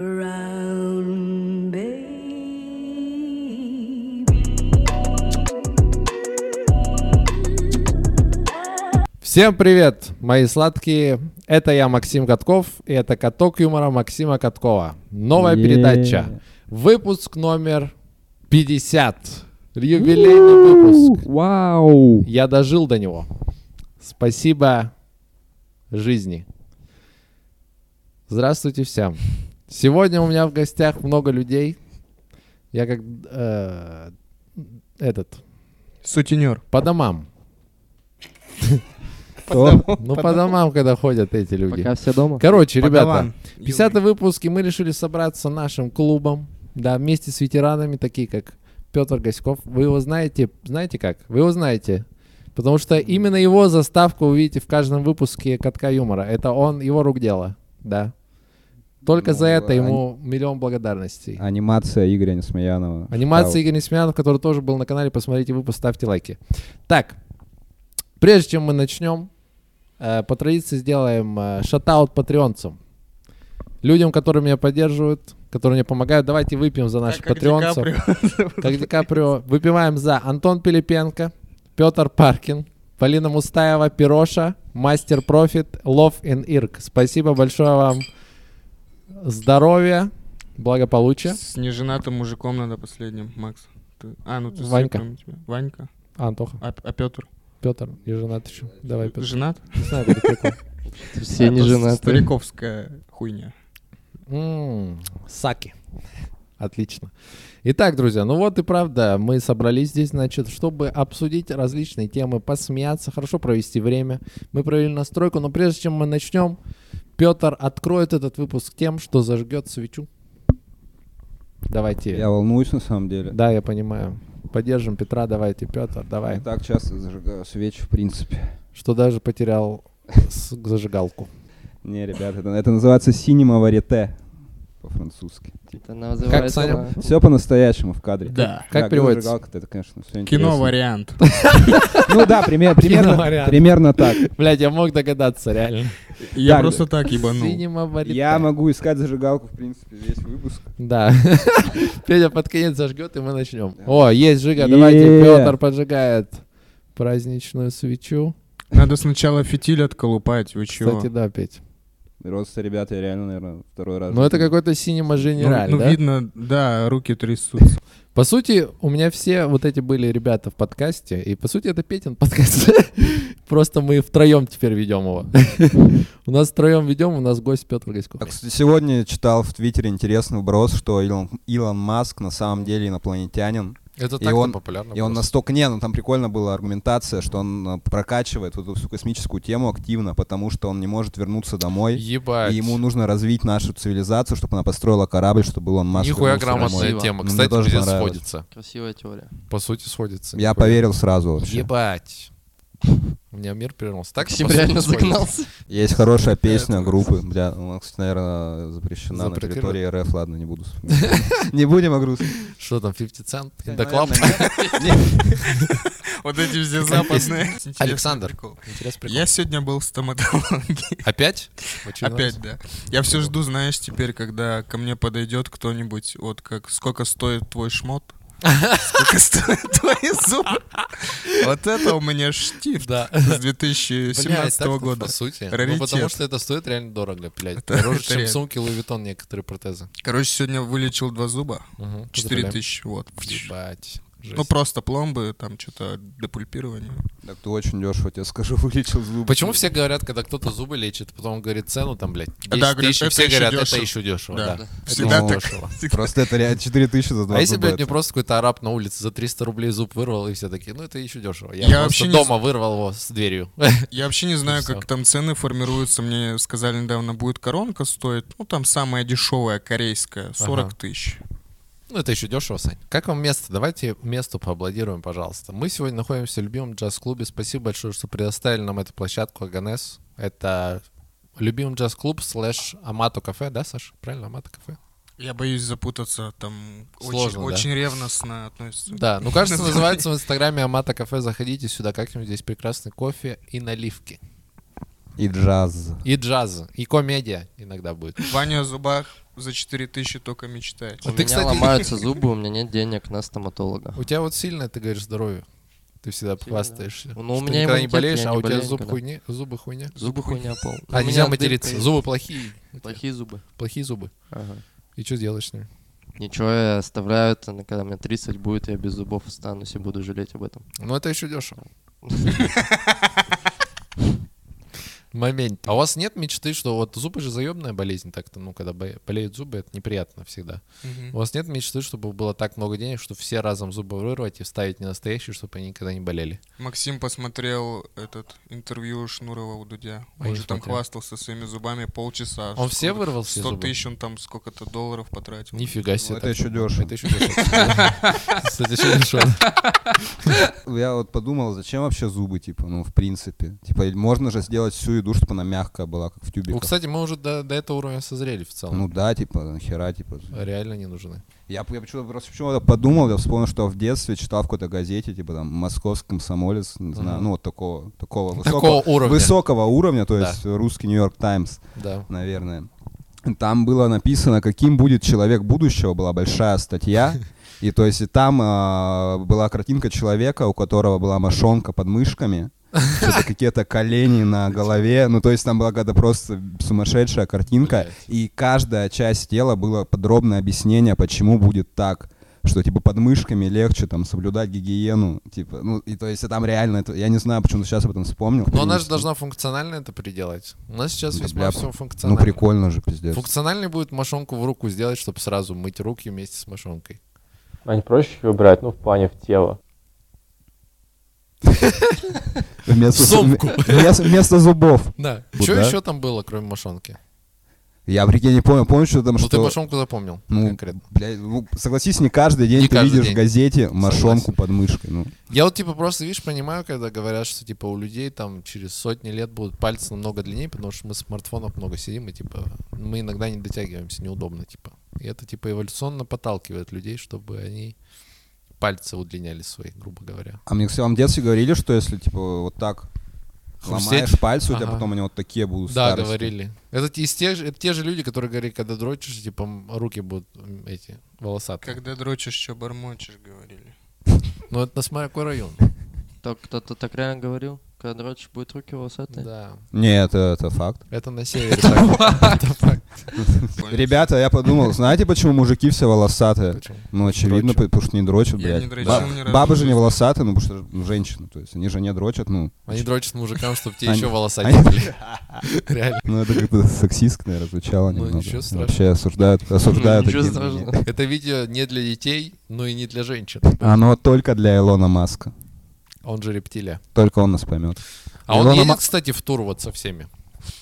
brown baby. Всем привет, мои сладкие. Это я, Максим Катков, и это «Каток юмора» Максима Каткова. Новая Е. передача. Выпуск номер 50. Юбилейный выпуск. Вау! Я дожил до него. Спасибо жизни. Здравствуйте всем. Сегодня у меня в гостях много людей. Я как э, этот Сутенер. по домам. Кто? Ну по домам, когда ходят эти люди. Пока все дома? Короче, ребята, Подаван. 50 выпуск, и мы решили собраться нашим клубом, да, вместе с ветеранами, такие как Петр Гаськов. Вы его знаете, знаете как? Вы его знаете. Потому что именно его заставку вы видите в каждом выпуске «Катка юмора». Это он, его рук дело, да. Только Ну, за это а- ему миллион благодарностей. Анимация Игоря Несмеянова. Анимация Игоря Несмеянов, который тоже был на канале, посмотрите выпуск, ставьте лайки. Так, прежде чем мы начнем, э, по традиции сделаем э, шатаут патреонцам. Людям, которые меня поддерживают, которые мне помогают, давайте выпьем за наших как патреонцев. Как Ди Каприо. Выпиваем за Антон Пилипенко, Петр Паркин, Полина Мустаева, Пироша, Мастер Профит, Лов и Ирк. Спасибо большое вам. Здоровья, благополучия. С неженатым мужиком надо последним, Макс. Ты- А, ну ты Ванька. тебя. Ванька. А, Антоха, А, а Петр? Петр и женат еще. Давай, Петр. Женат? Не знаю, какой прикол. Все не Это женаты. Стариковская хуйня. Саки. Отлично. Итак, друзья, ну вот и правда, мы собрались здесь, значит, чтобы обсудить различные темы, посмеяться, хорошо провести время. Мы провели настройку, но прежде чем мы начнем, Петр откроет этот выпуск тем, что зажгет свечу. Давайте. Я волнуюсь на самом деле. Да, я понимаю. Поддержим Петра, давайте, Петр, давай. Не так часто зажигаю свечи, в принципе. Что даже потерял зажигалку. Не, ребят, это, это называется синема варите по-французски. Это называется... Саня? Все по-настоящему в кадре. Да. Как переводится? Зажигалка, это, конечно, все Кино вариант. Ну да, пример- примерно, Киновариант. примерно так. Блядь, я мог догадаться, реально. Я Так, просто так ебанул. Я могу искать зажигалку, в принципе, весь выпуск. Да. Петя под конец зажгет, и мы начнем. Да. О, есть Жига, давайте. Петр поджигает праздничную свечу. Надо сначала фитиль отколупать, вы чего? Кстати, да, Петь. Просто, ребята, я реально, наверное, второй раз. Ну, это какой-то синема Ну, ну, да? видно, да, руки трясутся. По сути, у меня все вот эти были ребята в подкасте, и по сути это Петин подкаст. Просто мы втроем теперь ведем его. У нас втроем ведем, у нас гость Петр Гаськов. А, кстати, сегодня читал в Твиттере интересный вброс, что Илон Маск на самом деле инопланетянин. Это И он- популярно. И он настолько... Не, ну там прикольно была аргументация, что он э, прокачивает вот эту всю космическую тему активно, потому что он не может вернуться домой. Ебать. И ему нужно развить нашу цивилизацию, чтобы она построила корабль, чтобы Илон Маск Нихуя грамотная домой. тема. Ну, мне Кстати, тоже сходится. Красивая теория. По сути, сходится. Я Нихуя. поверил сразу вообще. Ебать. У меня мир перевернулся. Так, сути, реально загнался. Есть хорошая песня группы. Бля, она, кстати, наверное, запрещена на территории РФ. Ладно, не буду. Не будем о грустном. Что там, 50 Cent? Нет. Вот эти все западные. Интересный Александр. Я сегодня был в стоматологии. Опять? Опять, да. Я все жду, знаешь, теперь, когда ко мне подойдет кто-нибудь, вот как сколько стоит твой шмот, сколько стоят твои зубы. Вот это у меня штифт Да. с Блядь, 2017 так-то, года. По сути. Ну, Раритет. потому что это стоит реально дорого, блядь. Это- Дороже, это чем сумки Louis Vuitton некоторые протезы. Короче, сегодня вылечил два зуба, Угу. 4 тысячи, вот. Ебать. Ну, Жесть. просто пломбы, там что-то депульпирование. Так ты очень дешево, тебе скажу, вылечил зубы. Почему все говорят, когда кто-то зубы лечит, потом он говорит цену, там, блядь, 10 Да, говорят, тысяч, это все говорят, дешево. это еще дешево, Да. да. Да. Это Всегда еще так. дешево. Просто это реально 4000 за два А если, блядь, мне это- просто какой-то араб на улице за 300 рублей зуб вырвал, и все такие, ну это еще дешево. Я, Я вообще не дома вырвал его с дверью. Я вообще не знаю, как там цены формируются. Мне сказали недавно, будет коронка стоит, ну, там самая дешевая, корейская, 40 Ага. тысяч. Ну, это еще дешево, Сань. Как вам место? Давайте месту поаплодируем, пожалуйста. Мы сегодня находимся в любимом джаз-клубе. Спасибо большое, что предоставили нам эту площадку Аганес. Это любимый джаз-клуб слэш Амато кафе, да, Саш? Правильно, Амато кафе? Я боюсь запутаться, там очень, Сложно, да? очень ревностно относятся. Да, ну кажется, называется в инстаграме Амато кафе. Заходите сюда, как-нибудь здесь прекрасный кофе и наливки. И джаз. И джаз, и комедия иногда будет. Ваня о зубах за 4000 только мечтает. А У ты, меня кстати- ломаются зубы, у меня нет денег на стоматолога. У тебя вот сильное, ты говоришь, здоровье. Ты всегда Сильно. хвастаешься. Ну, у меня никогда не болеешь, а у тебя болею зуб никогда. хуйня, зубы хуйня. Зубы хуйня пол. А нельзя материться. Зубы плохие. Плохие зубы. Плохие зубы. Ага. И что делаешь с ними? Ничего, я оставляю это, когда мне 30 будет, я без зубов останусь и буду жалеть об этом. Ну, это еще дешево. Момент. А у вас нет мечты, что вот зубы же заебная болезнь так-то, ну, когда бо- болеют зубы, это неприятно всегда. Мгм. У вас нет мечты, чтобы было так много денег, что все разом зубы вырвать и вставить не настоящие, чтобы они никогда не болели? Максим посмотрел этот интервью Шнурова у Дудя. А Он я же там смотрел. хвастался своими зубами полчаса. Он все вырвал все 100 зубы? тысяч он там сколько-то долларов потратил. Нифига себе. Это еще дешево. Это еще дешево. Кстати, еще дешево. Я вот подумал, зачем вообще зубы, типа, ну, в принципе. Типа, можно же сделать всю еду, чтобы она мягкая была, как в Ну, тюбиках. кстати, мы уже до, до этого уровня созрели в целом. Ну да, типа, нахера, типа. Реально не нужны. Я, я почему-то просто почему-то подумал, я вспомнил, что в детстве читал в какой-то газете, типа там московский комсомолец, не знаю, Мгм. ну вот такого, такого Такого высокого, уровня. высокого уровня, то Да. есть русский Нью-Йорк Таймс, Да. наверное. Там было написано, каким будет человек будущего, была большая статья. И то есть и там а, была картинка человека, у которого была мошонка под мышками, что-то какие-то колени на голове. Ну, то есть там была какая-то просто сумасшедшая картинка. И каждая часть тела было подробное объяснение, почему будет так. Что, типа, под мышками легче, там, соблюдать гигиену, типа, ну, и то есть, там реально, это, я не знаю, почему сейчас об этом вспомнил. Но она же должна функционально это переделать. У нас сейчас Да, весьма бля, все Ну, функционально. прикольно же, пиздец. Функциональный будет мошонку в руку сделать, чтобы сразу мыть руки вместе с мошонкой. А не проще ее брать, ну, в плане в тело. Вместо, сумку. вместо, вместо зубов. Да. Вот Что да. еще там было, кроме мошонки? Я, прикинь, не помню, помню, что там, Ну ты что... мошонку запомнил Ну, конкретно. блядь, ну, согласись, не каждый день Не ты каждый видишь день. в газете мошонку Согласен. под мышкой. Ну, Я вот типа просто, видишь, понимаю, когда говорят, что типа у людей там через сотни лет будут пальцы намного длиннее, потому что мы смартфонов много сидим, и типа мы иногда не дотягиваемся, неудобно, типа. И это типа эволюционно подталкивает людей, чтобы они пальцы удлиняли свои, грубо говоря. А мне, кстати, вам в детстве говорили, что если, типа, вот так Хрустеть? ломаешь пальцы, у тебя Ага. потом они вот такие будут Да, старости. говорили. Это, те- из тех же, это те же люди, которые говорили, когда дрочишь, типа руки будут эти волосатые. Когда дрочишь, что бормочешь, говорили. Ну это на смотря какой район. Так, кто-то так реально говорил? Когда дрочишь, будет руки волосатые? Да. Не, это, это факт. Это на севере. Это факт. Ребята, я подумал, знаете, почему мужики все волосатые? Почему? Ну, очевидно, потому что не дрочат, блядь. Бабы же не волосатые, ну, потому что ну, женщины, то есть они же не дрочат, ну. Они дрочат мужикам, чтобы те еще волоса они- не были. Реально. Ну, это как-то сексистно, наверное, звучало Ну, немного. ничего страшного. Вообще осуждают, осуждают Ничего страшного. Это видео не для детей, но и не для женщин. Оно только для Илона Маска. Он же рептилия. Только он нас поймет. А он Илона едет, Ма- в тур вот со всеми.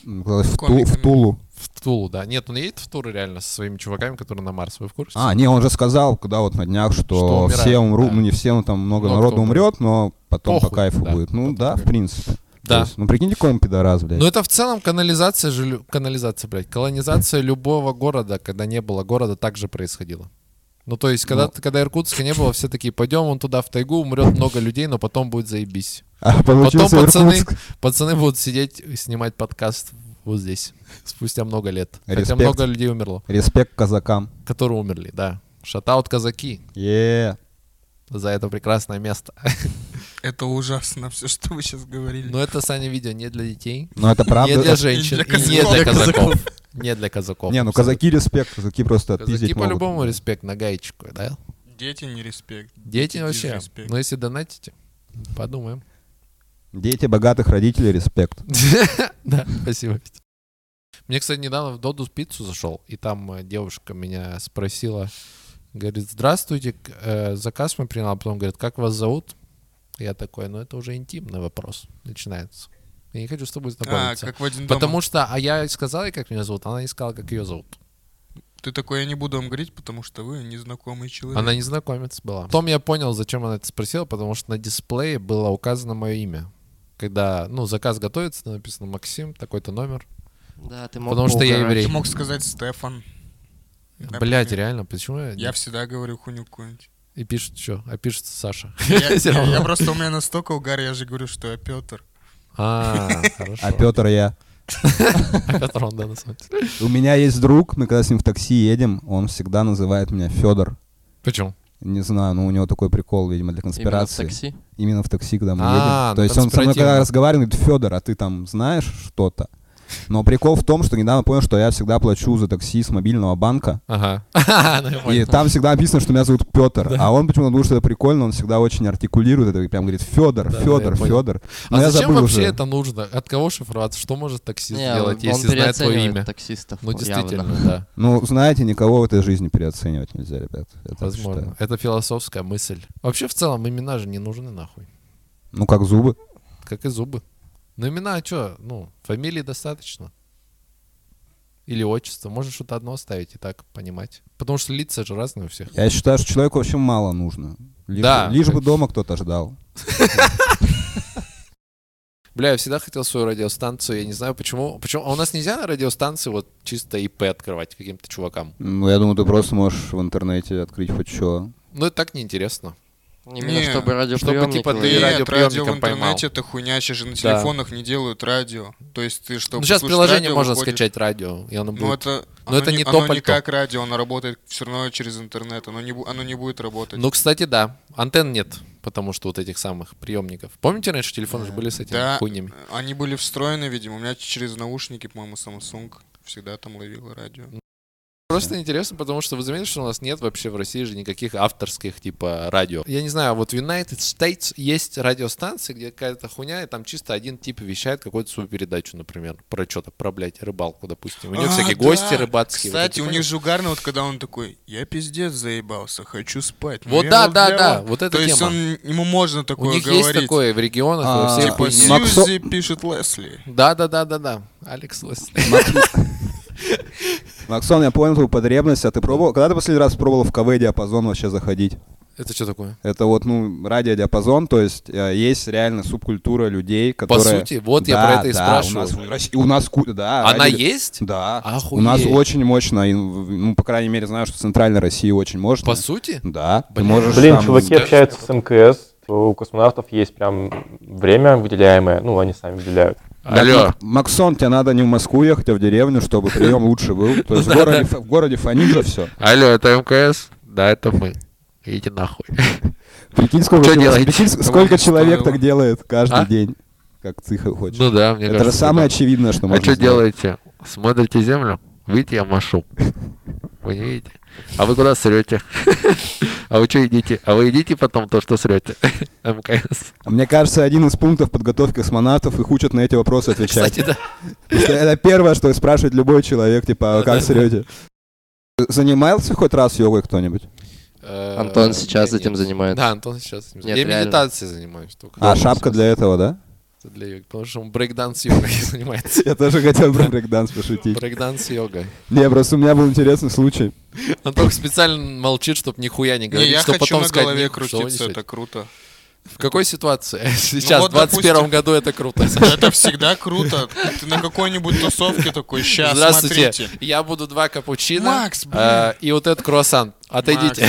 В, Ту- в. Тулу. В Тулу, да. Нет, он едет в тур реально со своими чуваками, которые на Марс. Вы в курсе? А, не, он же сказал, когда вот на днях, что, Что умирает, все умрут, да. ну не все, ну там много Много народу умрет. но потом Похуй, по кайфу да, будет. Ну да, в принципе. Да. есть, ну прикиньте, какой он пидорас, блядь. Ну это в целом канализация же, канализация, блядь, колонизация любого города, когда не было города, также происходила. Ну то есть, когда, Ну. когда Иркутска не было, все такие, пойдем вон туда в тайгу, умрет много людей, но потом будет заебись. А Потом пацаны, Иркутск. пацаны будут сидеть и снимать подкаст вот здесь, спустя много лет. Хотя Респект. много людей умерло, Респект казакам. которые умерли, да. Шатаут казаки е за это прекрасное место. Это ужасно, все, что вы сейчас говорили. Но это, Саня, видео не для детей, Ну это правда. не для женщин И для и не для казаков. Не для казаков. Не, ну казаки респект, казаки просто Казаки по-любому респект на гаечку, да? Дети не респект. Дети вообще. disrespect. Ну, если донатите, подумаем. Дети богатых родителей респект. Да, спасибо. Мне, кстати, недавно в Додо пиццу зашел, и там э, девушка меня спросила, говорит, здравствуйте, э, заказ мы принял, а потом говорит, как вас зовут? Я такой, ну это уже интимный вопрос, начинается. Я не хочу с тобой А, знакомиться. как в один дом. Потому что, а я сказал ей, как меня зовут, она не сказала, как ее зовут. Ты такой, я не буду вам говорить, потому что вы незнакомый человек. Она незнакомец была. Потом я понял, зачем она это спросила, потому что на дисплее было указано мое имя. Когда, ну, заказ готовится, написано Максим, такой-то номер. Да, ты мог Потому что я еврей. Ты мог сказать Стефан. Блять, реально, почему я... Я всегда говорю хуйню какую-нибудь. И пишет что? А пишет Саша. Я, я- я просто, у меня настолько угар, я же говорю, что я Петр. А, хорошо. А Петр я. Петр, он, да, на самом деле. У меня есть друг, мы когда с ним в такси едем, он всегда называет меня Федор. Почему? Не знаю, но у него такой прикол, видимо, для Именно в конспирации. такси. Именно в такси, когда мы А, едем. ну, То есть он со мной когда разговаривает, говорит, Федор, а ты там знаешь что-то? Но прикол в том, что недавно понял, что я всегда плачу за такси с мобильного банка. Ага. И там всегда написано, что меня зовут Петр. А он почему-то думает, что это прикольно, он всегда очень артикулирует это и прям говорит Федор, Федор. Федор. А зачем вообще это нужно? От кого шифроваться? Что может таксист сделать, он если знает твое имя? таксистов. Ну, действительно, да. Ну, знаете, никого в этой жизни переоценивать нельзя, ребят. Возможно. Это философская мысль. Вообще, в целом, имена же не нужны нахуй. Ну, как зубы. Как и зубы. Но имена, что, ну, фамилии достаточно. Или отчество. Можно что-то одно оставить и так понимать. Потому что лица же разные у всех. Я считаю, что человеку вообще мало нужно. Лишь, Да. лишь бы дома кто-то ждал. Бля, я всегда хотел свою радиостанцию, я не знаю почему. Почему? А у нас нельзя на радиостанции вот чисто ИП открывать каким-то чувакам? Ну, я думаю, ты просто можешь в интернете открыть хоть что. Ну, это так неинтересно. Именно Не, чтобы радиоприемники... типа, ты. Нет, радио в интернете поймал. это хуйня, сейчас же на Да. телефонах не делают радио. То есть ты что, ну, сейчас приложение радио, можно выходишь- скачать радио, и оно Ну будет... это, Но оно это не оно то не пальто. как радио, оно работает все равно через интернет, оно не, оно не будет работать. Ну, кстати, да. Антенн нет, потому что вот этих самых приемников. Помните, раньше телефоны же были с этими да, хуйнями? они были встроены, видимо, у меня через наушники, по-моему, Samsung всегда там ловила радио. Просто интересно, потому что вы заметили, что у нас нет вообще в России же никаких авторских типа радио. Я не знаю, вот в United States есть радиостанции, где какая-то хуйня, и там чисто один тип вещает какую-то свою передачу, например, про что-то, про, блядь, рыбалку, допустим. У него А, всякие да. гости рыбацкие. Вот Кстати, это у них же угарно, вот когда он такой, я пиздец заебался, хочу спать. Вот да, да, да, вас». вот эта То есть тема. он, ему можно У такое них говорить. есть такое в регионах, во А, Типа Сьюзи пишет Лесли. Да, да, да, да, да. Алекс Лесли. Максон, я понял твою потребность, а ты пробовал? Когда ты последний раз пробовал в КВ-диапазон вообще заходить? Это что такое? Это вот, ну, радиодиапазон, то есть э, есть реально субкультура людей, По которые... сути, вот я Да, про это и да, спрашиваю. У нас, в России- у нас, да. Она радио- есть? Да. Охуеть. У нас очень мощно, и, ну, по крайней мере, знаю, что в Центральной России очень мощно. По сути? Да, ты Блин. можешь Блин, там- чуваки общаются с МКС, у космонавтов есть прям время выделяемое, ну, они сами выделяют. Алло. Мак- Максон, тебе надо не в Москву ехать, а в деревню, чтобы прием лучше был. То есть в городе, в городе фонит же все. Алло, это МКС? Да, это мы. Идите нахуй. Прикинь, сколько, Что человек- прикинь, сколько человек так делает каждый А? день, как ты х- хочешь. Ну да, мне Это же кажется. самое да. очевидное, что А можно что сделать. делаете? Смотрите землю? Видите, я машу. Вы не видите? А вы куда срете? А вы что едите? А вы едите потом то, что срете? МКС. А Мне кажется, один из пунктов подготовки космонавтов, их учат на эти вопросы отвечать. Кстати, да. Это первое, что спрашивает любой человек, типа, а как срете? Занимался хоть раз йогой кто-нибудь? Э, Антон сейчас я этим занимается. Да, Антон сейчас этим Нет, Я медитацией занимаюсь только. А, шапка для этого, да? Это для йоги. Потому что он брейкданс йогой занимается. Я тоже хотел про брейкданс пошутить. Брейкданс йога. Не, просто у меня был интересный случай. Антон специально молчит, чтобы нихуя не Не, говорить, я чтобы хочу потом на сказать, голове «Ниху, что вы крутиться, несете». это круто. В какой ситуации? Сейчас, вот, в 21 допустим- году это круто. Это всегда круто. Ты на какой-нибудь тусовке такой, сейчас, Здравствуйте, смотрите. я буду два капучино Макс, блин. э, и вот этот круассан. Отойдите.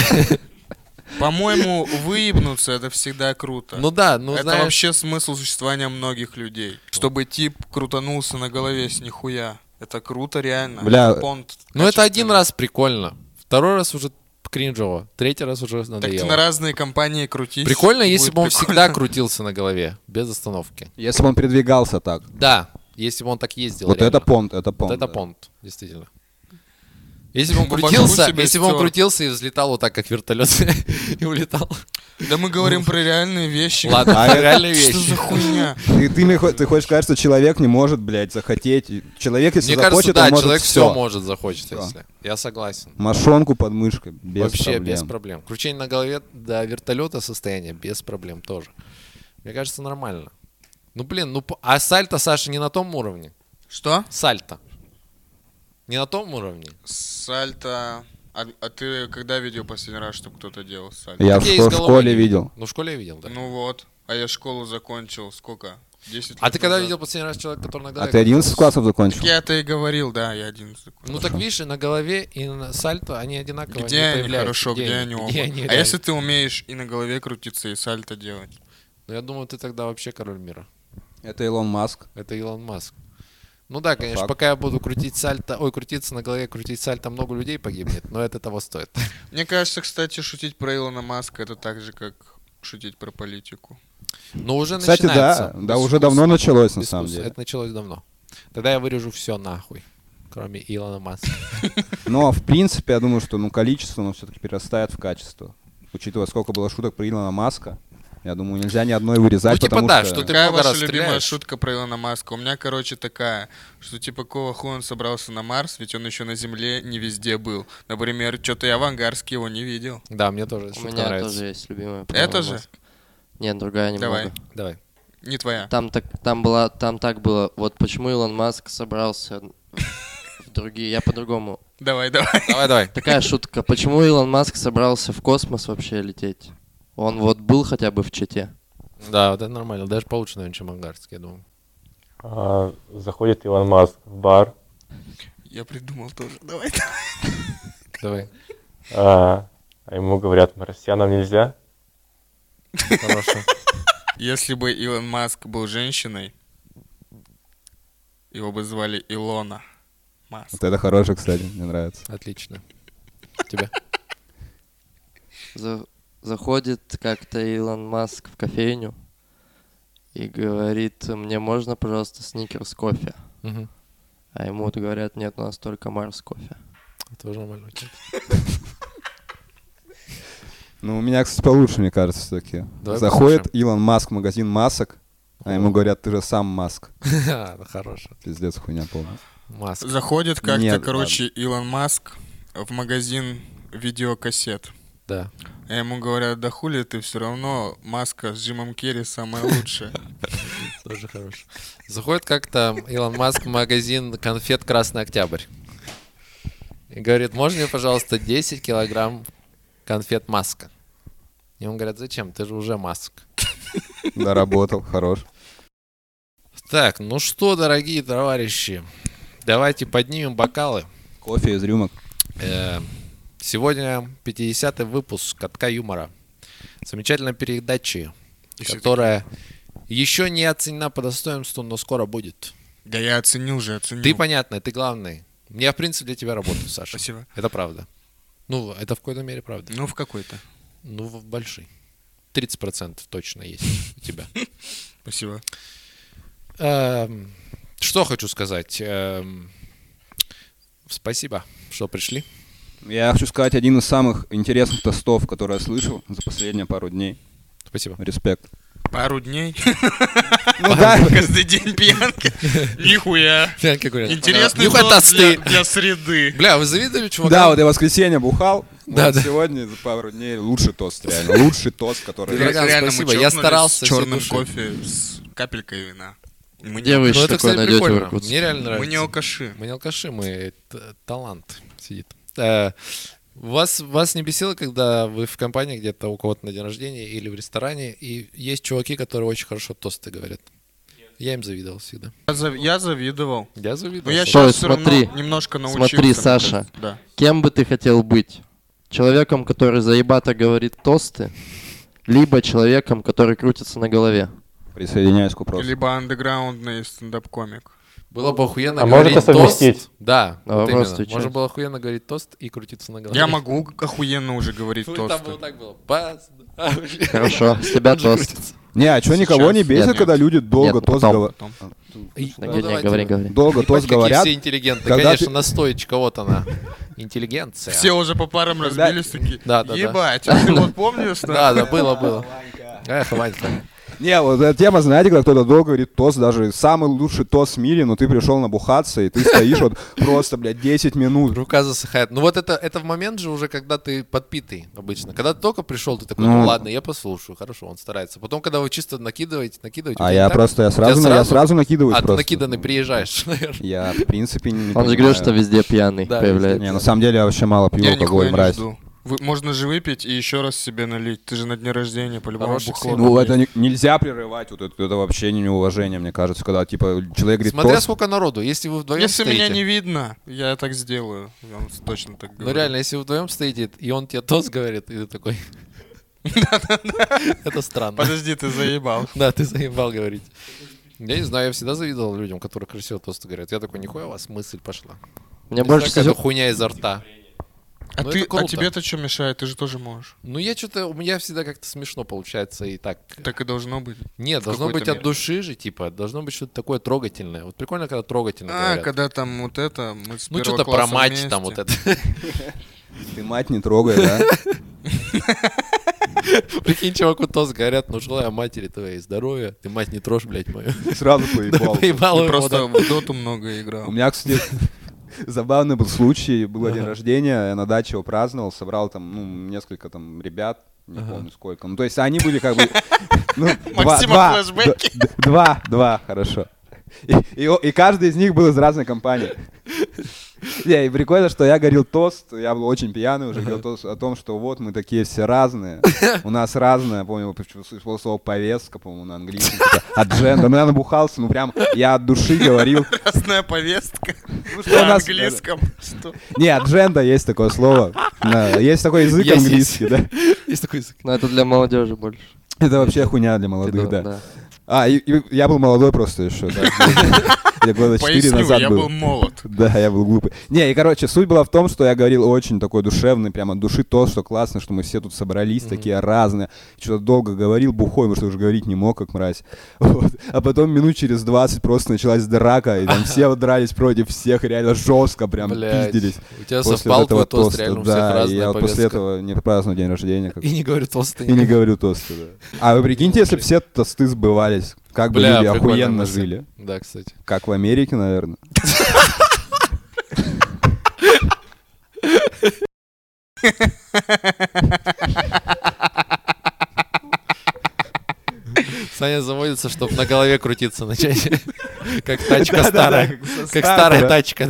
По-моему, выебнуться это всегда круто. Ну да, ну это знаешь, вообще смысл существования многих людей. Чтобы тип крутанулся на голове с нихуя. Это круто реально. Бля, Это понт ну это один раз прикольно, второй раз уже кринжово, третий раз уже Так ты надоело. на разные компании крутись. Прикольно, если бы он прикольно. всегда крутился на голове, без остановки. Если бы он передвигался так. Да, если бы он так ездил. Вот реально. это понт, это Вот понт. это да. понт, действительно. Если бы он крутился, если бы он крутился и взлетал вот так, как вертолет, и улетал. Да мы говорим про реальные вещи. Ладно, А реальные Что вещи. за хуйня? Ты, ты, мне ты хочешь сказать, что человек не может, блядь, захотеть. И Человек, если Мне кажется, захочет, да, он может человек все. все может захочет, если. Я согласен. Мошонку под мышкой, без Вообще проблем. без проблем. Кручение на голове до вертолета состояние без проблем тоже. Мне кажется, нормально. Ну блин, ну а сальто, Саша, не на том уровне. Что? Сальто. Не на том уровне. Сальто... А, а ты когда видел последний раз, чтобы кто-то делал сальто? Я в, я шко- из в школе видел. Ну в школе я видел, да. Ну вот. А я школу закончил сколько? 10 лет а ты когда назад. видел последний раз человека, который на А голове? ты 11 крутился? классов закончил? Я это и говорил, да, я 11 закончил. Ну так видишь, и на голове, и на сальто они одинаково Где они появляются. хорошо, где, они оба? Где они а реально? если ты умеешь и на голове крутиться, и сальто делать? Ну я думаю, ты тогда вообще король мира. Это Илон Маск. Это Илон Маск. Ну да, конечно, факту. пока я буду крутить сальто, ой, крутиться на голове, крутить сальто, много людей погибнет, но это того стоит. Мне кажется, кстати, шутить про Илона Маска это так же, как шутить про политику. Но уже Кстати, начинается. да, да, уже давно началось, на самом деле. Это началось давно. Тогда я вырежу все нахуй, кроме Илона Маска. Но, в принципе, я думаю, что ну, количество, но все-таки перерастает в качество. Учитывая, сколько было шуток про Илона Маска, я думаю, нельзя ни одной вырезать, Ну, типа, потому да, что... что ты Какая ваша раз любимая стреляешь. шутка про Илона Маска? У меня, короче, такая, что типа какого хуя он собрался на Марс, ведь он еще на Земле не везде был. Например, что-то я в Ангарске его не видел. Да, мне тоже У меня нравится. тоже есть любимая. про Это Илона же? Маска. Нет, другая немного. Давай. Давай. Не твоя. Там так, там была, там так было. Вот почему Илон Маск собрался в другие. Я по-другому. Давай, давай. Давай, давай. Такая шутка. Почему Илон Маск собрался в космос вообще лететь? Он вот был хотя бы в Чите. Да, вот это нормально. Даже получше, наверное, чем ангарский, я думаю. А, заходит Илон Маск в бар, Я придумал тоже. Давай. Давай. а, а ему говорят, марсианам нельзя. Хорошо. Если бы Илон Маск был женщиной, его бы звали Илона Маск. Вот это хорошее, кстати, мне нравится. Отлично. Тебя? За- заходит как-то Илон Маск в кофейню и говорит, мне можно, пожалуйста, сникерс кофе? Мгм. А ему вот говорят, нет, у нас только Марс кофе. Тоже нормально. окей. Ну, у меня, кстати, получше, мне кажется, все-таки. Заходит послушаем. Илон Маск в магазин масок, а ему говорят, ты же сам Маск. Ха, ну, Хорошо. Пиздец, хуйня полная. Маск. Заходит как-то, Нет, короче, Илон Маск в магазин видеокассет. Да. А ему говорят, да хули ты все равно маска с Джимом Керри самая лучшая. Тоже хорошо. Заходит как-то Илон Маск в магазин конфет «Красный Октябрь». И говорит, можно мне, пожалуйста, 10 килограмм конфет «Маска»? И он говорит, зачем? Ты же уже Маск. Доработал, хорош. Так, ну что, дорогие товарищи, давайте поднимем бокалы. Кофе из рюмок. Э, Сегодня 50-й выпуск «Катка юмора». Замечательной передачи, И которая еще не оценена по достоинству, но скоро будет. Да я оценил уже, оценил. Ты понятно, ты главный. Я, в принципе, для тебя работаю, Саша. Спасибо. Это правда. Ну, это в какой-то мере правда. Ну, в какой-то. Ну, в большой. 30% точно есть у тебя. Спасибо. Эм, Что хочу сказать. Эм, Спасибо, что пришли. Я хочу сказать, один из самых интересных тостов, который я слышал за последние пару дней. Спасибо. Респект. Пару дней. Ну да, Каждый день пьянка. Нихуя. Интересный тост для, среды. Бля, вы завидовали чувакам? да, вот я в воскресенье бухал. Да, вот да. Сегодня за пару дней лучший тост, реально. Лучший тост, который... Реально, спасибо, я старался с черным кофе с капелькой вина. Мы Где не, вы Ну, еще это, такое найдете в. Иркутске? Мне реально нравится. мы не алкаши. Мы не алкаши, мы т- талант сидит. Э, Вас, вас не бесило, когда вы в компании где-то у кого-то на день рождения или в ресторане, и есть чуваки, которые очень хорошо тосты говорят? Я им завидовал всегда. Я, зав- я завидовал. Я Но завидовал. я Ой, сейчас смотри. немножко научился. Смотри, Саша. Да. Кем бы ты хотел быть? Человеком, который заебато говорит тосты, либо человеком, который крутится на голове? Присоединяюсь к вопросу. Либо андеграундный стендап-комик. Было бы охуенно А говорить тост. совместить? Да, А вот именно. отвечай. Можно было охуенно говорить тост и крутиться на голове. Я могу охуенно уже говорить Фу, Там было так было. Хорошо, с тебя тост. Не, а что никого не бесит, Нет. когда люди долго Нет, тост говорят? Долго тост говорят. все интеллигентные. Когда Конечно, ты- настоить кого-то на интеллигенция. Все уже по парам разбились такие. Да, да, да. Ебать, а ты вот помнишь? Да, да, было, было. Эх, Ванька. Не, вот эта тема, знаете, когда кто-то долго говорит тост, даже самый лучший тост в мире, но ты пришел набухаться, и ты стоишь вот просто, блядь, 10 минут. Рука засыхает. Ну вот это, это в момент же уже, когда ты подпитый обычно. Когда ты только пришел, ты такой, ну, Ну. ладно, я послушаю, хорошо, он старается. Потом, когда вы чисто накидываете, накидываете. А я так- просто, я сразу, на- я сразу накидываюсь А ты просто. накиданный приезжаешь, наверное. Я, в принципе, не Он же говорил, что везде пьяный Да, появляется. Не, на самом деле я вообще мало пью Я алкоголь, мразь. Вы- можно же выпить и еще раз себе налить. Ты же на дне рождения по-любому Хороший бухло. Ну, это не- нельзя прерывать, вот это, это вообще не неуважение, мне кажется, когда, типа, человек говорит Смотря тост, сколько народу. Если вы вдвоем Если стоите... меня не видно, я так сделаю. Я вам точно так говорю. Ну реально, если вы вдвоем стоите, и он тебе тост говорит, и ты такой... Это странно. Подожди, ты заебал. Да, ты заебал говорить. Я не знаю, я всегда завидовал людям, которые красиво тосты говорят. Я такой, нихуя у вас мысль пошла. Мне Не больше всего... хуйня изо рта. А, Ну, ты, а тебе-то что мешает? Ты же тоже можешь. Ну, я что-то, у меня всегда как-то смешно получается и так. Так и должно быть. Нет, должно быть какой-то от мере. души же, типа, должно быть что-то такое трогательное. Вот прикольно, когда трогательно А, говорят. когда там вот это, мы с Ну, что-то про матч вместе. там вот это. Ты мать не трогай, да? Прикинь, чуваку тост говорят, ну, желаю матери твоей здоровья. Ты мать не трожь, блядь, мою. Сразу поебал. Поебал Ты его, просто да. в доту много У играл. меня, кстати, забавный был случай. Было день рождения, я на даче его праздновал, собрал там, ну, несколько там ребят, не Ага. помню сколько. Ну, то есть они были как бы... ну, два, два, Два, два, хорошо. И, и и каждый из них был из разной компании. Не, и прикольно, что я говорил тост, я был очень пьяный уже, говорил тост о том, что вот мы такие все разные, у нас разное, помню, слово повестка, по-моему, на английском, типа, адженда, ну я набухался, ну прям, я от души говорил, Разная повестка ну на английском. Что? Не, адженда есть такое слово, есть такой язык английский, да, Есть такой язык. Ну, это для молодежи больше. это вообще хуйня для молодых, да. А, я был молодой просто еще, да. Я года четыре Поясню, назад я был. был молод. Да, я был глупый. Не, и, короче, суть была в том, что я говорил очень такой душевный, прямо от души то, что классно, что мы все тут собрались, такие разные. Что-то долго говорил, бухой, потому что уже говорить не мог, как мразь. Вот. А потом минут через 20 просто началась драка, и там все дрались против всех, реально жестко прям Блядь. пиздились. У тебя После совпал этого твой тост, реально у всех да, и разная я вот после этого не праздную день рождения. как- И не говорю тосты. И не говорю тосты, да. А вы прикиньте, если бы все тосты сбывались, как бы Бля, люди прикольная охуенно мысль. жили. Да, кстати. Как в Америке, наверное. Саня заводится, чтобы на голове крутиться начать. Как тачка старая. как старая тачка.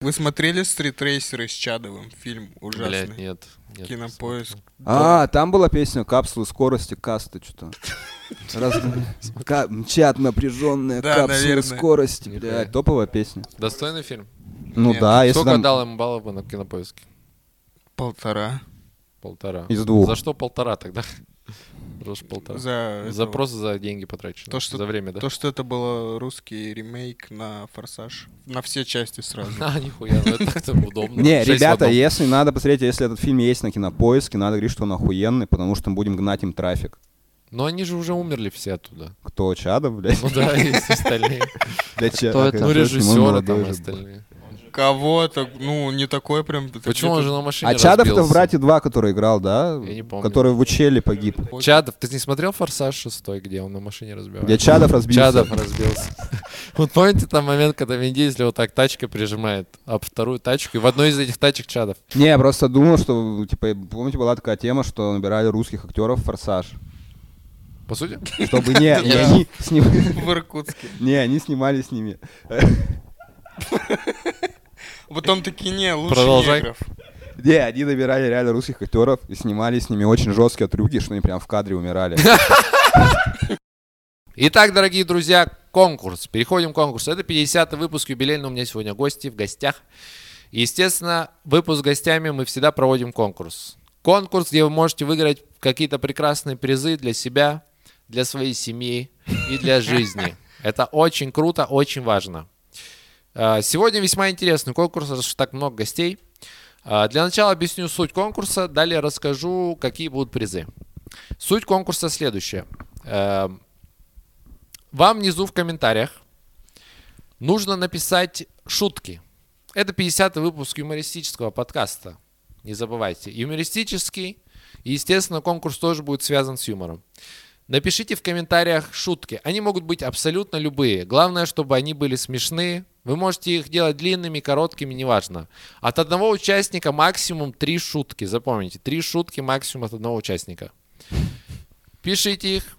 Вы смотрели «Стритрейсеры» с Чадовым? Фильм Блядь, ужасный. нет. Нет, Кинопоиск. А, там была песня «Капсулы скорости каста» что-то. Раз... Ка- Мчат напряженные Да, капсулы наверное. скорости. Блядь, топовая песня. Достойный фильм. Ну Нет. да, если Сколько там дал ему баллов на кинопоиске? Полтора. Полтора. из двух. За что полтора тогда? Просто полтора. За, За этого. просто за деньги потрачены. То, что- За время, да? То, что это был русский ремейк на «Форсаж». На все части сразу. А, нихуя, ну это удобно. Не, ребята, если надо посмотреть, если этот фильм есть на кинопоиске, надо говорить, что он охуенный, потому что мы будем гнать им трафик. Но они же уже умерли все оттуда. Кто, Чадов, блядь? Ну да, есть остальные. Для Кто это? Ну, режиссеры там остальные. Кого-то, ну, не такой прям... Почему он же на машине А Чадов это в? «Брате 2», который играл, да? Я не помню. Который в Учеле погиб. Чадов, ты не смотрел «Форсаж 6», где он на машине разбивается? Где Чадов разбился. Чадов разбился. Вот помните там момент, когда Вин Дизель вот так тачкой прижимает об вторую тачку, и в одной из этих тачек Чадов. Не, я просто думал, что, типа, помните, была такая тема, что набирали русских актеров в «Форсаж». По сути? Чтобы не, не они сним- В Иркутске. не, они снимали с ними. Потом такие, не, лучше Продолжай. негров. Не, они набирали реально русских актеров и снимали с ними очень жесткие трюки, что они прям в кадре умирали. Итак, дорогие друзья, конкурс. Переходим к конкурсу. Это 50-й выпуск юбилейный. У меня сегодня гости в гостях. Естественно, выпуск с гостями мы всегда проводим конкурс. Конкурс, где вы можете выиграть какие-то прекрасные призы для себя, для своей семьи и для жизни. Это очень круто, очень важно. А, Сегодня весьма интересный конкурс, потому что так много гостей. А, Для начала объясню суть конкурса, далее расскажу, какие будут призы. Суть конкурса следующая. Эм, Вам внизу в комментариях нужно написать шутки. Это 50-й выпуск юмористического подкаста. Не забывайте. Юмористический. И, естественно, конкурс тоже будет связан с юмором. Напишите в комментариях шутки. Они могут быть абсолютно любые. Главное, чтобы они были смешные. Вы можете их делать длинными, короткими, неважно. От одного участника максимум три шутки. Запомните, три шутки максимум от одного участника. Пишите их.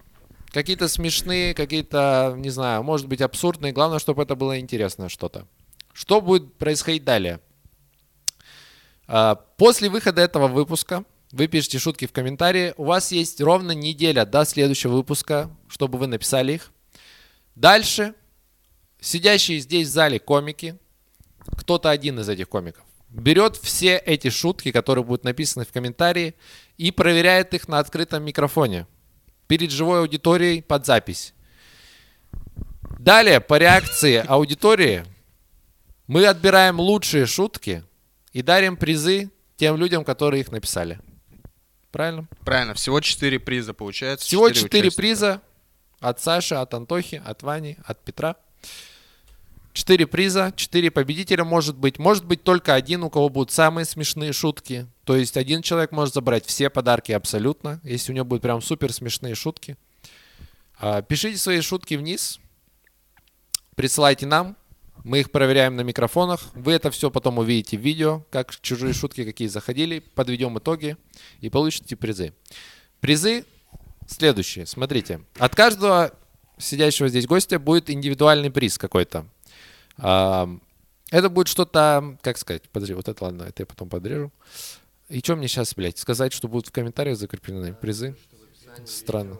Какие-то смешные, какие-то, не знаю, может быть абсурдные. Главное, чтобы это было интересное что-то. Что будет происходить далее? А, После выхода этого выпуска вы пишете шутки в комментарии. У вас есть ровно неделя до следующего выпуска, чтобы вы написали их. Дальше сидящие здесь в зале комики, кто-то один из этих комиков, берет все эти шутки, которые будут написаны в комментарии, и проверяет их на открытом микрофоне. перед живой аудиторией под запись. Далее, по реакции аудитории, мы отбираем лучшие шутки и дарим призы тем людям, которые их написали. Правильно? Правильно, всего 4 приза получается. Всего четыре 4 участника. приза от Саши, от Антохи, от Вани, от Петра. 4 приза, 4 победителя может быть. Может быть только один, у кого будут самые смешные шутки. То есть один человек может забрать все подарки абсолютно, если у него будут прям супер смешные шутки. А, Пишите свои шутки вниз, присылайте нам, мы их проверяем на микрофонах. Вы это все потом увидите в видео, как чужие шутки какие заходили, подведем итоги и получите призы. Призы следующие. Смотрите, от каждого сидящего здесь гостя будет индивидуальный приз какой-то. А, Это будет что-то, как сказать, подожди, вот это ладно, это я потом подрежу. И что мне сейчас, блядь, сказать, что будут в комментариях закреплены призы? Странно.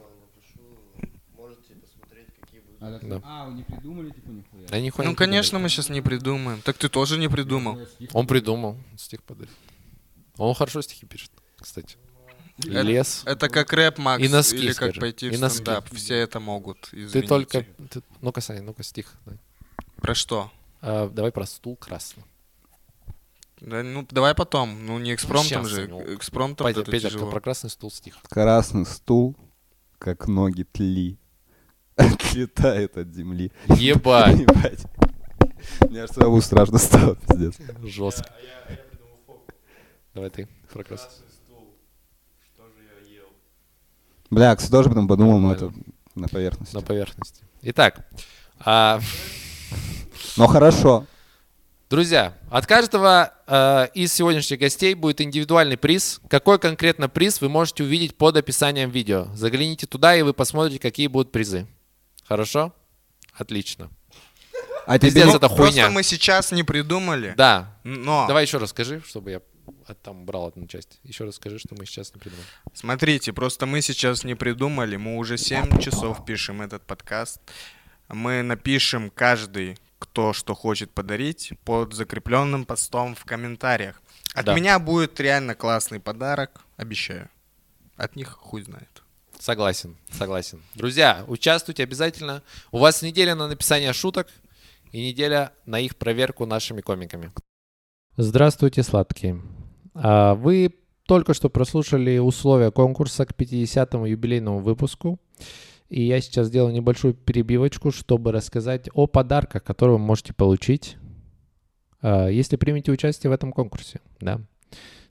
Да. А, вы не придумали, типа, нихуя? Да нихуя Ну, не конечно, придумал. мы сейчас не придумаем. Так ты тоже не придумал. Он придумал, стих подарил. Он хорошо стихи пишет, кстати. И Это- лес. Это как рэп, Макс, И носки, или как скажи. пойти И в носки. стендап. Все это могут, Ты извините. только... ты- Ну-ка, Саня, ну-ка, стих. дай. Про что? А, давай про стул красный. Да, ну, давай потом. Ну, не экспромтом же. ну. Экспромтом Петя, это Петя, тяжело. про красный стул стих. Красный стул, как ноги тли, отлетает от земли. Ебать. Ебать. Мне аж самому страшно стало, пиздец. Жестко. Давай ты про красный. Бля, кстати, тоже потом подумал, но это на поверхности. На поверхности. Итак, а, Но хорошо. друзья, от каждого э, из сегодняшних гостей будет индивидуальный приз. Какой конкретно приз вы можете увидеть под описанием видео. Загляните туда, и вы посмотрите, какие будут призы. Хорошо? Отлично. А тебе Пиздец, не- это Просто хуйня. мы сейчас не придумали. Да. Но, Давай еще раз скажи, чтобы я там брал одну часть. Еще раз скажи, что мы сейчас не придумали. смотрите, просто мы сейчас не придумали. Мы уже 7 часов пишем этот подкаст. Мы напишем каждый, кто что хочет подарить, под закрепленным постом в комментариях. От Да. меня будет реально классный подарок, обещаю. От них хуй знает. Согласен, согласен. Друзья, участвуйте обязательно. У вас неделя на написание шуток и неделя на их проверку нашими комиками. Здравствуйте, сладкие. А, Вы только что прослушали условия конкурса к 50-му юбилейному выпуску. И я сейчас сделаю небольшую перебивочку, чтобы рассказать о подарках, которые вы можете получить, а, если примете участие в этом конкурсе. Да.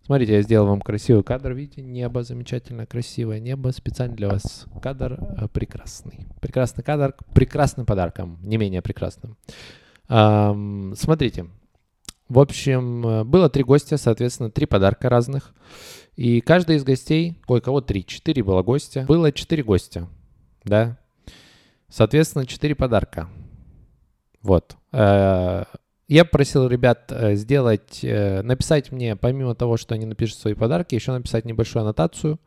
Смотрите, я сделал вам красивый кадр, видите, небо замечательно красивое небо, специально для вас кадр э, прекрасный. Прекрасный кадр прекрасным подаркам, не менее прекрасным. Смотрите, в общем, э, было три гостя, соответственно, три подарка разных. И каждый из гостей, ой, кого три, четыре было гостя, было четыре гостя, да. Соответственно, четыре подарка. Вот. Э, Я просил ребят э, сделать, э, написать мне, помимо того, что они напишут свои подарки, еще написать небольшую аннотацию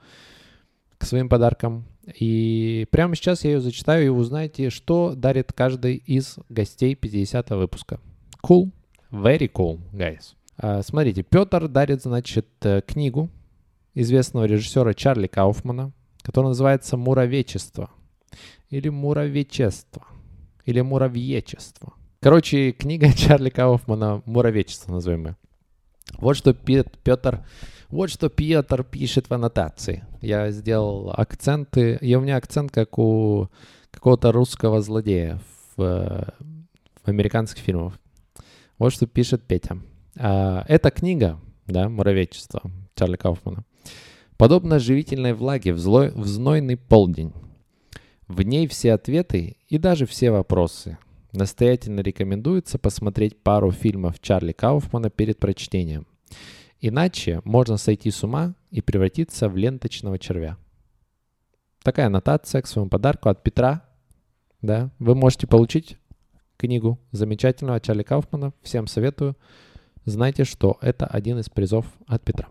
к своим подаркам. И прямо сейчас я ее зачитаю, и вы узнаете, что дарит каждый из гостей 50 выпуска. Cool. Very cool, guys. Смотрите, Петр дарит, значит, книгу известного режиссера Чарли Кауфмана, которая называется «Муравечество» или «Муравечество» или «Муравьечество». Короче, книга Чарли Кауфмана «Муравечество» назовем ее. Вот что Петр, вот что Петр пишет в аннотации. Я сделал акценты, и у меня акцент как у какого-то русского злодея в, в американских фильмах. Вот что пишет Петя. А, Эта книга, да, «Муравечество» Чарли Кауфмана, подобно живительной влаге в, злой, в знойный полдень. В ней все ответы и даже все вопросы. Настоятельно рекомендуется посмотреть пару фильмов Чарли Кауфмана перед прочтением. Иначе можно сойти с ума и превратиться в ленточного червя. Такая аннотация к своему подарку от Петра. Да, вы можете получить книгу замечательного Чарли Кауфмана. Всем советую. Знайте, что это один из призов от Петра.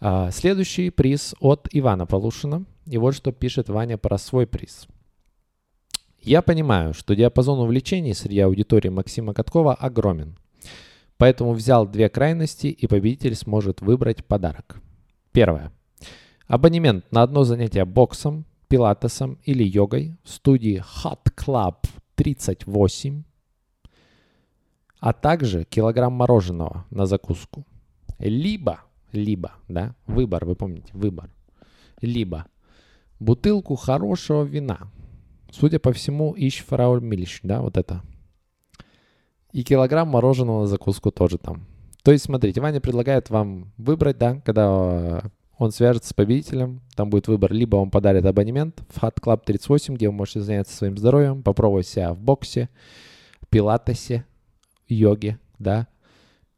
А, следующий приз от Ивана Полушина. И вот что пишет Ваня про свой приз. Я понимаю, что диапазон увлечений среди аудитории Максима Каткова огромен. Поэтому взял две крайности, и победитель сможет выбрать подарок. Первое. Абонемент на одно занятие боксом пилатесом или йогой в студии Hot Club 38, а также килограмм мороженого на закуску. Либо, либо, да, выбор, вы помните, выбор. Либо бутылку хорошего вина. Судя по всему, ищ фрауль Мильш, да, вот это. И килограмм мороженого на закуску тоже там. То есть, смотрите, Ваня предлагает вам выбрать, да, когда э, он свяжется с победителем, там будет выбор, либо он подарит абонемент в Hot Club 38, где вы можете заняться своим здоровьем, попробовать себя в боксе, пилатесе, йоге, да,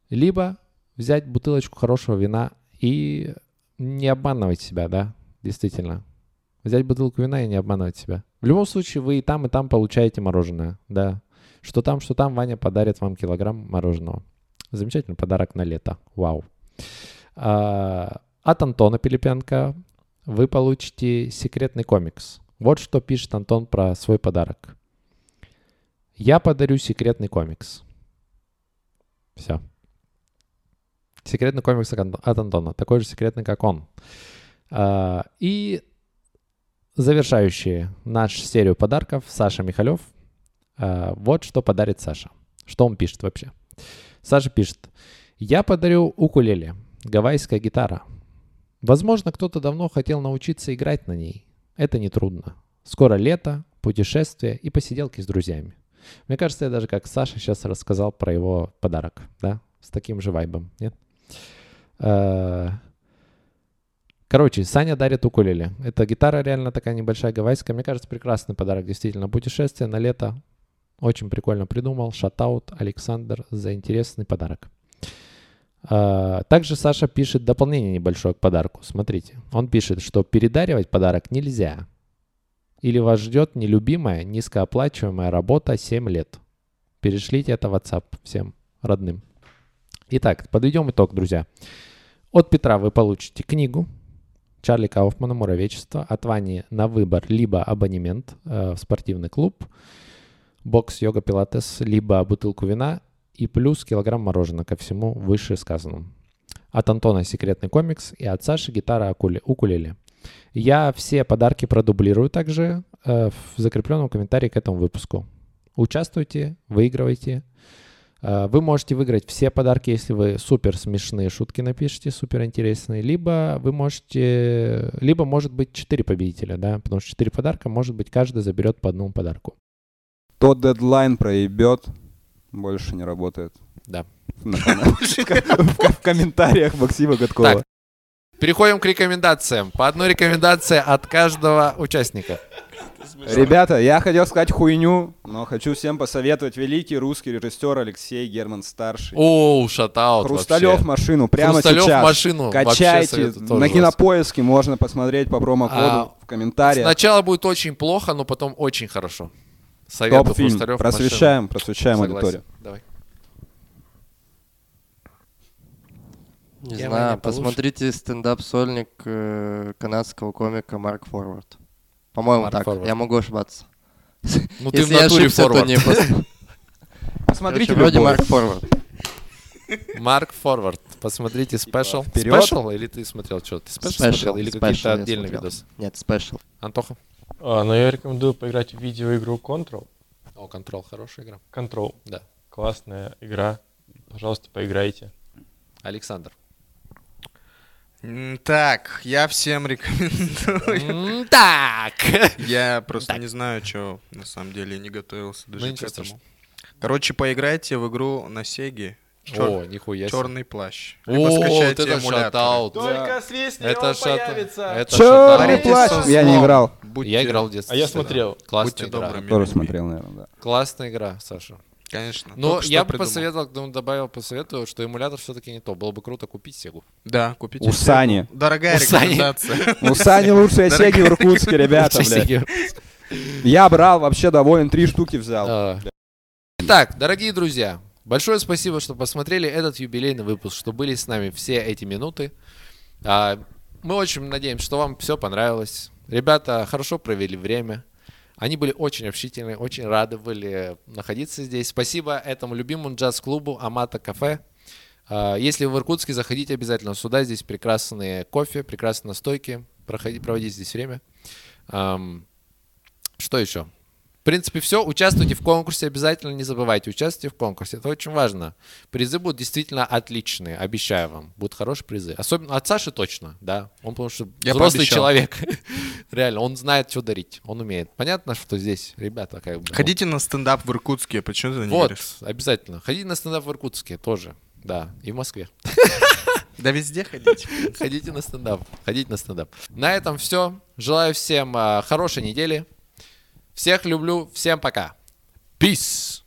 либо взять бутылочку хорошего вина и не обманывать себя, да, действительно. Взять бутылку вина и не обманывать себя. В любом случае, вы и там, и там получаете мороженое, да. Что там, что там, Ваня подарит вам килограмм мороженого. Замечательный подарок на лето. Вау. А, от Антона Пилипенко вы получите секретный комикс. Вот что пишет Антон про свой подарок. Я подарю секретный комикс. Все. Секретный комикс от Антона. Такой же секретный, как он. А, и завершающие нашу серию подарков Саша Михалев. А, вот что подарит Саша. Что он пишет вообще? Саша пишет. Я подарю укулеле. Гавайская гитара. Возможно, кто-то давно хотел научиться играть на ней. Это нетрудно. Скоро лето, путешествия и посиделки с друзьями. Мне кажется, я даже как Саша сейчас рассказал про его подарок, да, с таким же вайбом, нет? Короче, Саня дарит укулеле. Это гитара реально такая небольшая гавайская. Мне кажется, прекрасный подарок. Действительно, путешествие на лето. Очень прикольно придумал. Шатаут, Александр, за интересный подарок. Э, также Саша пишет дополнение небольшое к подарку. Смотрите, он пишет, что передаривать подарок нельзя. Или вас ждет нелюбимая, низкооплачиваемая работа 7 лет. Перешлите это в WhatsApp всем родным. Итак, подведем итог, друзья. От Петра вы получите книгу Чарли Кауфмана «Муравечество». От Вани на выбор либо абонемент э, в спортивный клуб, бокс, йога, пилатес, либо бутылку вина и плюс килограмм мороженого ко всему вышесказанному. От Антона секретный комикс и от Саши гитара укулеле. Я все подарки продублирую также э, в закрепленном комментарии к этому выпуску. Участвуйте, выигрывайте. Э, вы можете выиграть все подарки, если вы супер смешные шутки напишите, супер интересные. Либо вы можете, либо может быть 4 победителя, да, потому что 4 подарка, может быть, каждый заберет по одному подарку. Тот дедлайн проебет, больше не работает. Да. В комментариях Максима Годкова. Так, Переходим к рекомендациям. По одной рекомендации от каждого участника. Ребята, я хотел сказать хуйню, но хочу всем посоветовать великий русский режиссер Алексей Герман Старший. О, шатаут Хрусталев вообще. машину прямо Хрусталев сейчас. машину Качайте. На кинопоиске можно посмотреть по промокоду А, в комментариях. Сначала будет очень плохо, но потом очень хорошо. Советую Топ-фильм. Хрусталев Просвещаем, просвещаем машину. Согласен. аудиторию. Давай. Не Я знаю, получше. посмотрите стендап-сольник э, канадского комика Марк Форвард. По-моему, Марк так. Форвард. Я могу ошибаться. Ну ты в натуре форвард. не пос- Посмотрите Короче, вроде. Марк Форвард. Марк Форвард. Посмотрите special. Special или ты смотрел что? Ты special смотрел или какие-то отдельные видосы? Нет, special. Антоха? А, но я рекомендую поиграть в видеоигру Control. О, Control, хорошая игра. Control. Да. Классная игра. Пожалуйста, поиграйте. Александр. Так, я всем рекомендую. Так. Я просто не знаю, что на самом деле не готовился даже Ну, к этому. Короче, поиграйте в игру на Сеге. О, нихуя. Черный плащ. О, Либо вот это эмулятор. шатаут. Только свистни, Это он шата. появится. Это Черный плащ. Я не играл. Будьте- Я играл в детстве. А я смотрел. Классная Будьте игра. добрыми. Тоже смотрел, наверное, да. Классная игра, Саша. Конечно. Но Только я бы придумал. посоветовал, ну, добавил, посоветую, что эмулятор все-таки не то. Было бы круто купить Сегу. Да, купите. У Сегу. Сани. Дорогая У рекомендация. У Сани лучшая сеги в Иркутске, ребята, блядь. Я брал, вообще доволен, три штуки взял. А. Итак, дорогие друзья, большое спасибо, что посмотрели этот юбилейный выпуск, что были с нами все эти минуты. А, Мы очень надеемся, что вам все понравилось. Ребята хорошо провели время. Они были очень общительны, очень рады были находиться здесь. Спасибо этому любимому джаз-клубу Амата Кафе. А, Если вы в Иркутске, заходите обязательно сюда. Здесь прекрасные кофе, прекрасные настойки. Проходи, проводите здесь время. Что еще? В принципе, все. Участвуйте в конкурсе, обязательно не забывайте. Участвуйте в конкурсе, это очень важно. Призы будут действительно отличные, обещаю вам. Будут хорошие призы. Особенно от Саши точно, да. Он потому что Я взрослый пообещал. человек. Реально, он знает, что дарить. Он умеет. Понятно, что здесь ребята как бы... ну, Ходите на стендап в Иркутске, почему ты не Вот, веришь? обязательно. Ходите на стендап в Иркутске тоже. Да, и в Москве. Да везде ходите. Ходите на стендап. Ходите на стендап. На этом все. Желаю всем а, хорошей недели. Всех люблю. Всем пока. Peace.